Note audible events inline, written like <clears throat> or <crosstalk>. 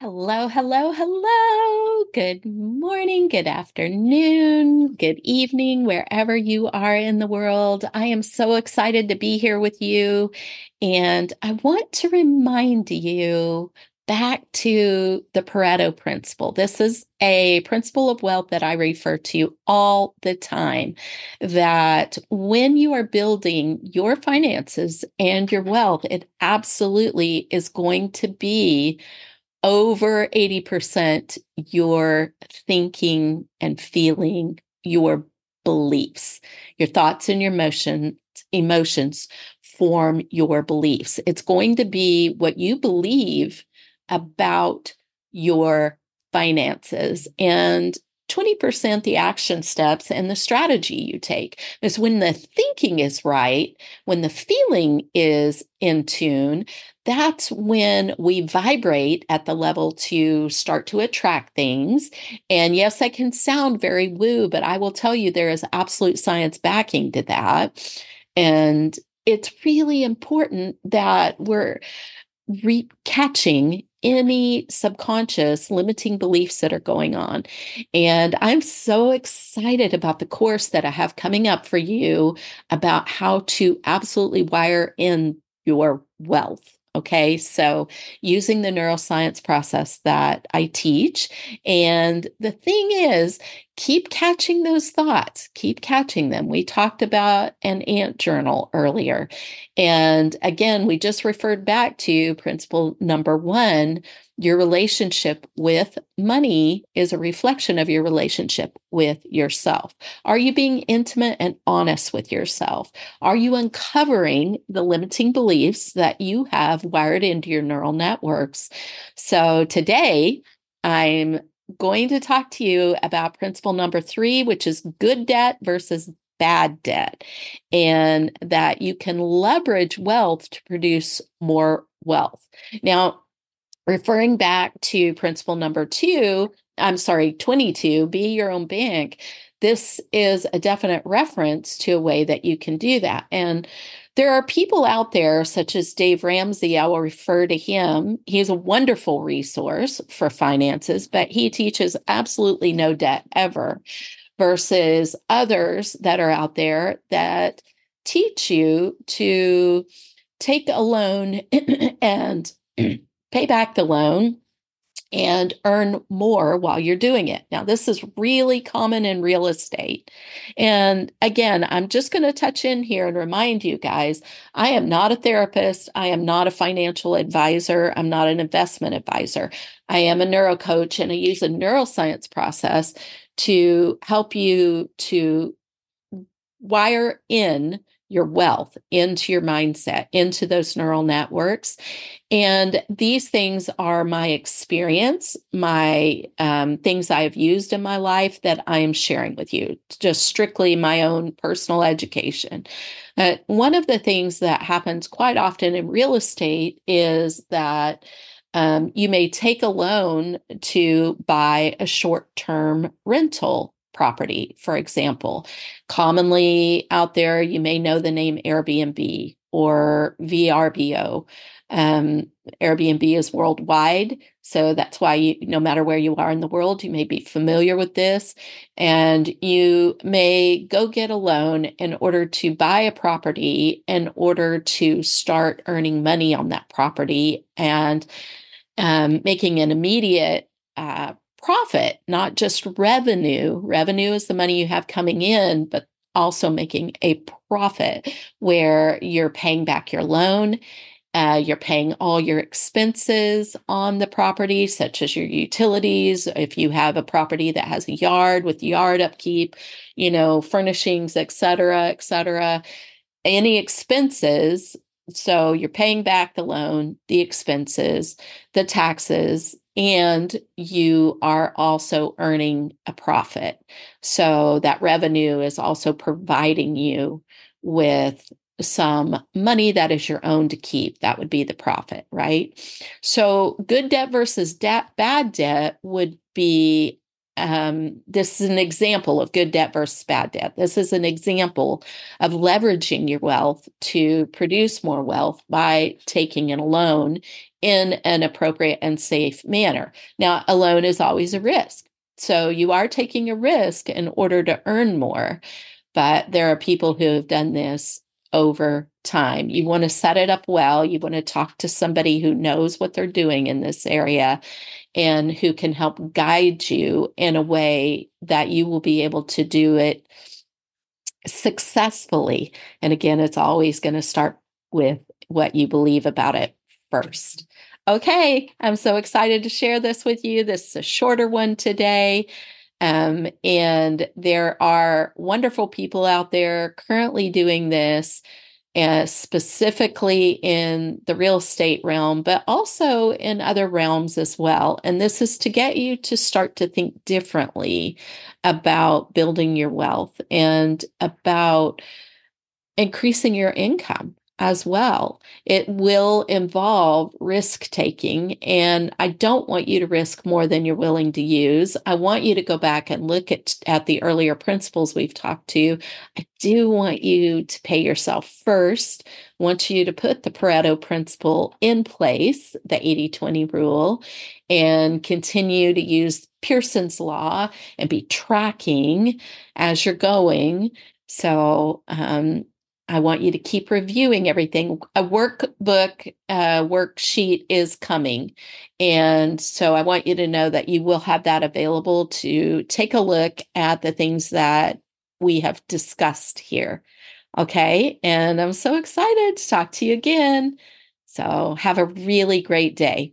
Hello, hello, hello. Good morning, good afternoon, good evening, wherever you are in the world. I am so excited to be here with you. And I want to remind you back to the Pareto principle. This is a principle of wealth that I refer to all the time. That when you are building your finances and your wealth, it absolutely is going to be over 80% your thinking and feeling your beliefs. Your thoughts and your emotion emotions form your beliefs. It's going to be what you believe about your finances and 20% the action steps and the strategy you take. Is when the thinking is right, when the feeling is in tune, that's when we vibrate at the level to start to attract things. And yes, that can sound very woo, but I will tell you there is absolute science backing to that. And it's really important that we're re- catching any subconscious limiting beliefs that are going on. And I'm so excited about the course that I have coming up for you about how to absolutely wire in your wealth. Okay, so using the neuroscience process that I teach. And the thing is, keep catching those thoughts, keep catching them. We talked about an ant journal earlier. And again, we just referred back to principle number one your relationship with money is a reflection of your relationship with yourself. Are you being intimate and honest with yourself? Are you uncovering the limiting beliefs that you have wired into your neural networks? So today, I'm going to talk to you about principle number three, which is good debt versus bad debt, and that you can leverage wealth to produce more wealth. Now, referring back to principle number two, I'm sorry, 22, be your own bank. This is a definite reference to a way that you can do that. And there are people out there, such as Dave Ramsey, I will refer to him. He's a wonderful resource for finances, but he teaches absolutely no debt ever, versus others that are out there that teach you to take a loan <clears throat> and <clears throat> pay back the loan and earn more while you're doing it. Now, this is really common in real estate. And again, I'm just going to touch in here and remind you guys I am not a therapist. I am not a financial advisor. I'm not an investment advisor. I am a neuro coach and I use a neuroscience process to help you to wire in your wealth into your mindset, into those neural networks. And these things are my experience, my um, things I have used in my life that I am sharing with you, just strictly my own personal education. Uh, one of the things that happens quite often in real estate is that um, you may take a loan to buy a short term rental property, for example. Commonly out there, you may know the name Airbnb or VRBO. Um, Airbnb is worldwide. So that's why you, no matter where you are in the world, you may be familiar with this. And you may go get a loan in order to buy a property in order to start earning money on that property and um, making an immediate uh, profit, not just revenue. Revenue is the money you have coming in, but also making a profit where you're paying back your loan. Uh, you're paying all your expenses on the property, such as your utilities. If you have a property that has a yard with yard upkeep, you know, furnishings, et cetera, et cetera, any expenses. So you're paying back the loan, the expenses, the taxes, and you are also earning a profit. So that revenue is also providing you with some money that is your own to keep. That would be the profit, right? So good debt versus debt, bad debt would be um, this is an example of good debt versus bad debt. This is an example of leveraging your wealth to produce more wealth by taking in a loan in an appropriate and safe manner. Now, a loan is always a risk. So you are taking a risk in order to earn more. But there are people who have done this over time. You want to set it up well. You want to talk to somebody who knows what they're doing in this area and who can help guide you in a way that you will be able to do it successfully. And again, it's always going to start with what you believe about it first. Okay, I'm so excited to share this with you. This is a shorter one today. Um, and there are wonderful people out there currently doing this, uh, specifically in the real estate realm, but also in other realms as well. And this is to get you to start to think differently about building your wealth and about increasing your income as well. It will involve risk taking, and I don't want you to risk more than you're willing to use. I want you to go back and look at, at the earlier principles we've talked to. I do want you to pay yourself first. I want you to put the Pareto principle in place, the 80 20 rule, and continue to use Pearson's law and be tracking as you're going. So, um, I want you to keep reviewing everything. A workbook uh, worksheet is coming. And so I want you to know that you will have that available to take a look at the things that we have discussed here. Okay. And I'm so excited to talk to you again. So have a really great day.